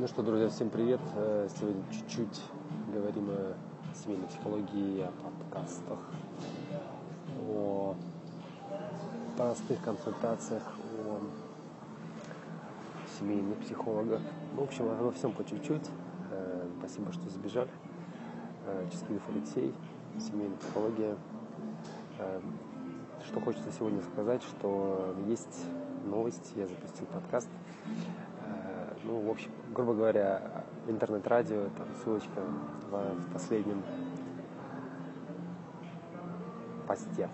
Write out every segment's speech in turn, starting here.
Ну что, друзья, всем привет. Э, сегодня чуть-чуть говорим о семейной психологии, о подкастах, о простых консультациях, о семейных психологах. В общем, обо всем по чуть-чуть. Э, спасибо, что забежали. Э, Ческилев Алексей, семейная психология. Что хочется сегодня сказать, что есть новость, я запустил подкаст ну, в общем, грубо говоря, интернет-радио, там ссылочка в, последнем посте.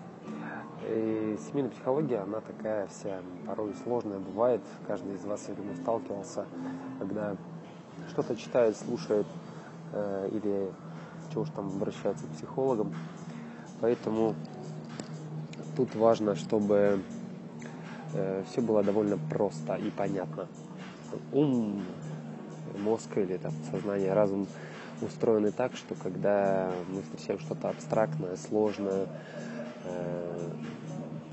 И семейная психология, она такая вся порой сложная бывает. Каждый из вас, я думаю, сталкивался, когда что-то читает, слушает э, или чего уж там обращается к психологам. Поэтому тут важно, чтобы э, все было довольно просто и понятно ум, мозг или там сознание, разум устроены так, что когда мы встречаем что-то абстрактное, сложное, э,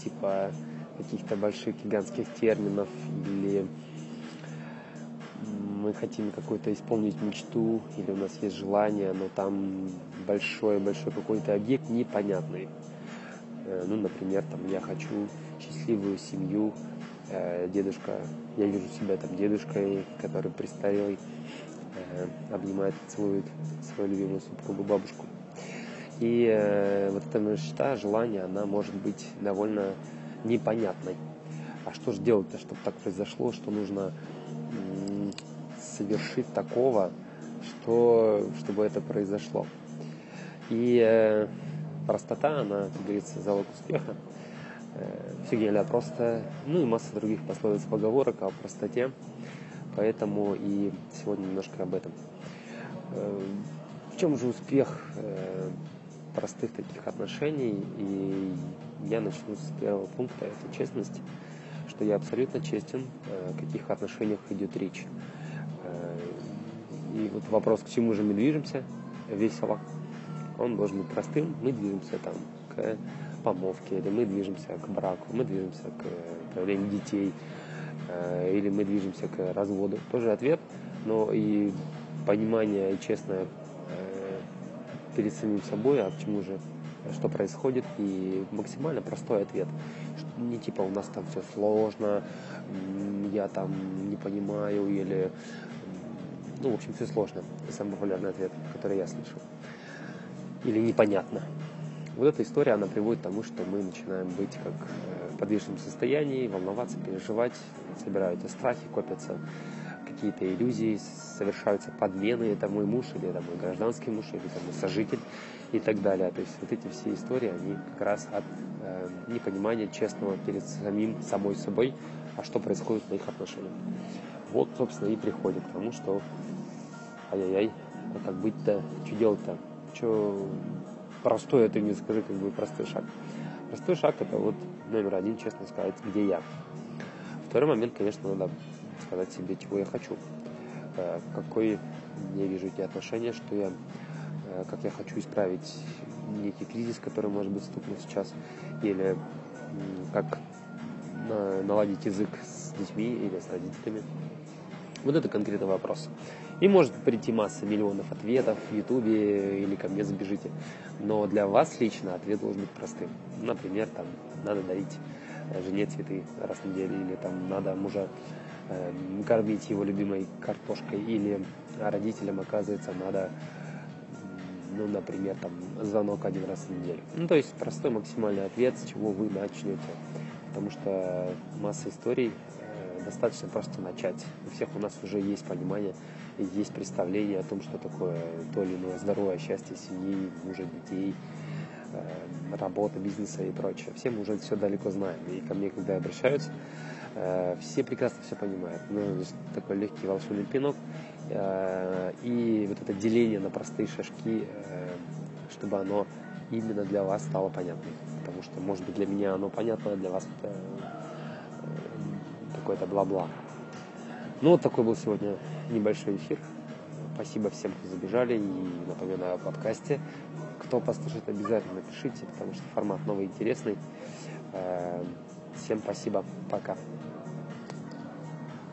типа каких-то больших гигантских терминов или мы хотим какую-то исполнить мечту или у нас есть желание, но там большой-большой какой-то объект непонятный. Э, ну, например, там я хочу счастливую семью, дедушка, я вижу себя там дедушкой, который престарелый, э, обнимает, целует свою любимую супругу, бабушку. И э, вот эта мечта, желание, она может быть довольно непонятной. А что же делать-то, чтобы так произошло, что нужно совершить такого, что, чтобы это произошло. И э, простота, она, как говорится, залог успеха. Э, все гениально просто, ну и масса других пословиц поговорок о простоте. Поэтому и сегодня немножко об этом. Э, в чем же успех э, простых таких отношений? И я начну с первого пункта, это честность, что я абсолютно честен, о каких отношениях идет речь. И вот вопрос, к чему же мы движемся, весело, он должен быть простым. Мы движемся там к помолвке, или мы движемся к браку, мы движемся к э, появлению детей, э, или мы движемся к разводу. Тоже ответ, но и понимание и честное э, перед самим собой, а к чему же, что происходит, и максимально простой ответ. Не типа у нас там все сложно, я там не понимаю, или ну, в общем, все сложно. Самый популярный ответ, который я слышал. Или непонятно. Вот эта история, она приводит к тому, что мы начинаем быть как э, в подвижном состоянии, волноваться, переживать, собираются страхи, копятся какие-то иллюзии, совершаются подмены, это мой муж, или это мой гражданский муж, или это мой сожитель и так далее. То есть вот эти все истории, они как раз от э, непонимания честного перед самим, самой собой, а что происходит в моих отношениях. Вот, собственно, и приходит к тому, что ай-яй-яй, а как быть-то, что делать-то, что простой, это не скажи, как бы простой шаг. Простой шаг это вот номер один, честно сказать, где я. Второй момент, конечно, надо сказать себе, чего я хочу. Э, какой я вижу эти отношения, что я, э, как я хочу исправить некий кризис, который может быть стукнул сейчас, или как наладить язык с детьми или с родителями. Вот это конкретный вопрос. И может прийти масса миллионов ответов в Ютубе или ко мне забежите. Но для вас лично ответ должен быть простым. Например, там надо дарить э, жене цветы раз в неделю, или там надо мужа э, кормить его любимой картошкой, или родителям, оказывается, надо, ну, например, там, звонок один раз в неделю. Ну, то есть простой максимальный ответ, с чего вы начнете. Потому что масса историй достаточно просто начать. У всех у нас уже есть понимание, есть представление о том, что такое то или иное здоровое счастье семьи, мужа, детей, э, работа, бизнеса и прочее. Все мы уже все далеко знаем. И ко мне, когда обращаются, э, все прекрасно все понимают. Ну, такой легкий волшебный пинок. Э, и вот это деление на простые шажки, чтобы оно именно для вас стало понятным. Потому что, может быть, для меня оно понятно, а для вас это какое-то бла-бла. Ну, вот такой был сегодня небольшой эфир. Спасибо всем, кто забежали. И напоминаю о подкасте. Кто послушает, обязательно пишите, потому что формат новый, интересный. Э, всем спасибо. Пока.